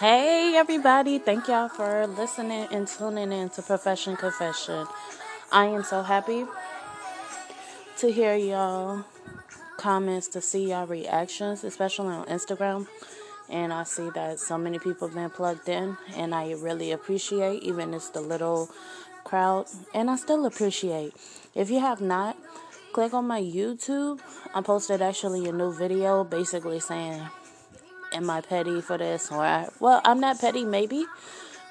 Hey, everybody. Thank y'all for listening and tuning in to Profession Confession. I am so happy to hear y'all comments, to see y'all reactions, especially on Instagram. And I see that so many people have been plugged in, and I really appreciate, even it's the little crowd, and I still appreciate. If you have not, click on my YouTube. I posted actually a new video basically saying am I petty for this? Or I, well, I'm not petty, maybe.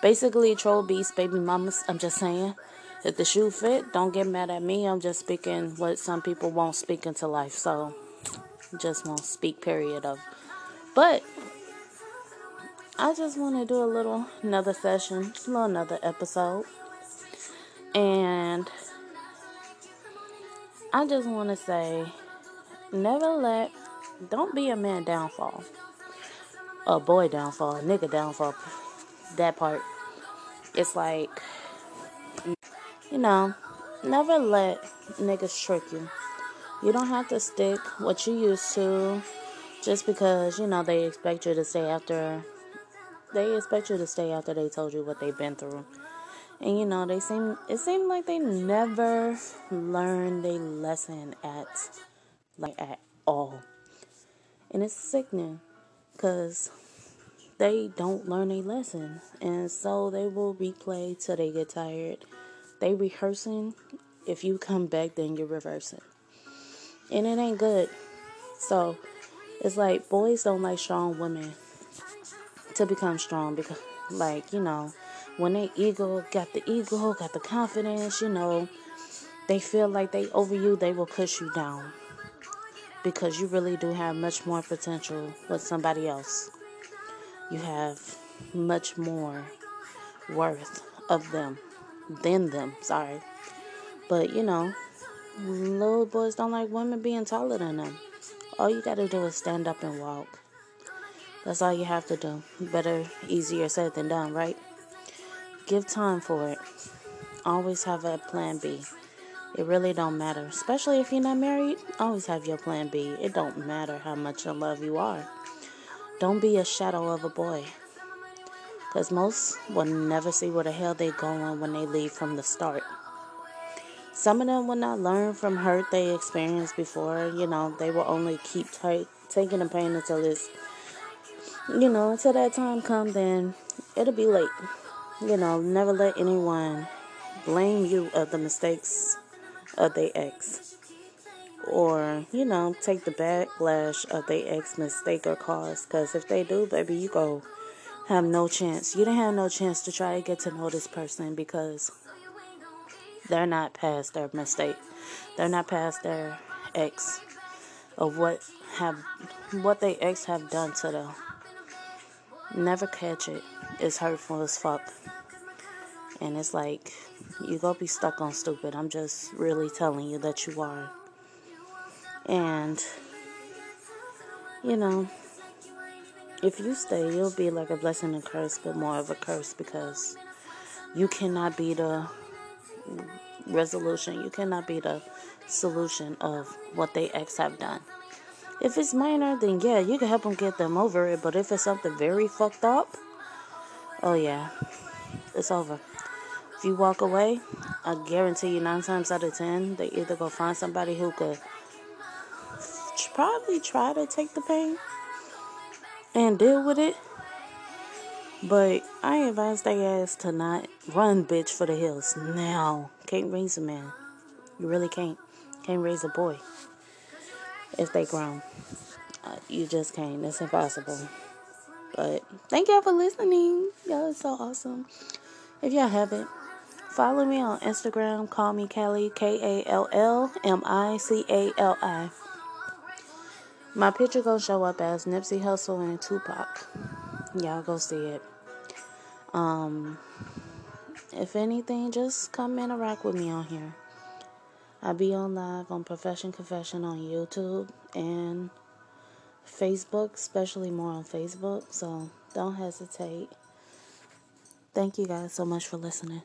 Basically, troll beast, baby mamas. I'm just saying, if the shoe fit, don't get mad at me. I'm just speaking what some people won't speak into life. So, just won't speak. Period of. But I just want to do a little another session, a little another episode, and I just want to say, never let, don't be a man downfall a boy downfall, a nigga downfall. That part. It's like, you know, never let niggas trick you. You don't have to stick what you used to just because, you know, they expect you to stay after they expect you to stay after they told you what they've been through. And you know, they seem it seemed like they never learned a lesson at like at all. And it's sickening cuz they don't learn a lesson. And so they will replay till they get tired. They rehearsing. If you come back, then you're reversing. And it ain't good. So it's like boys don't like strong women to become strong because, like, you know, when they ego, got the ego, got the confidence, you know, they feel like they over you, they will push you down because you really do have much more potential with somebody else you have much more worth of them than them. Sorry. But you know, little boys don't like women being taller than them. All you gotta do is stand up and walk. That's all you have to do. Better, easier said than done, right? Give time for it. Always have a plan B. It really don't matter. Especially if you're not married, always have your plan B. It don't matter how much in love you are. Don't be a shadow of a boy. Because most will never see where the hell they're going when they leave from the start. Some of them will not learn from hurt they experienced before. You know, they will only keep t- taking the pain until it's, you know, until that time come, then it'll be late. You know, never let anyone blame you of the mistakes of their ex or you know take the backlash of their ex mistake or cause because if they do baby you go have no chance. You don't have no chance to try to get to know this person because they're not past their mistake. They're not past their ex of what have what they ex have done to them. Never catch it. It's hurtful as fuck. And it's like you go be stuck on stupid. I'm just really telling you that you are and, you know, if you stay, you'll be like a blessing and curse, but more of a curse because you cannot be the resolution. You cannot be the solution of what they ex have done. If it's minor, then yeah, you can help them get them over it. But if it's something very fucked up, oh yeah, it's over. If you walk away, I guarantee you nine times out of ten, they either go find somebody who could probably try to take the pain and deal with it. But I advise they ass to not run bitch for the hills now. Can't raise a man. You really can't. Can't raise a boy if they grown. Uh, you just can't. It's impossible. But thank y'all for listening. Y'all is so awesome. If y'all haven't, follow me on Instagram. Call me Cali. K A L L M I C A L I. My picture gonna show up as Nipsey Hussle and Tupac. Y'all go see it. Um, if anything, just come and rock with me on here. I'll be on live on Profession Confession on YouTube and Facebook, especially more on Facebook. So don't hesitate. Thank you guys so much for listening.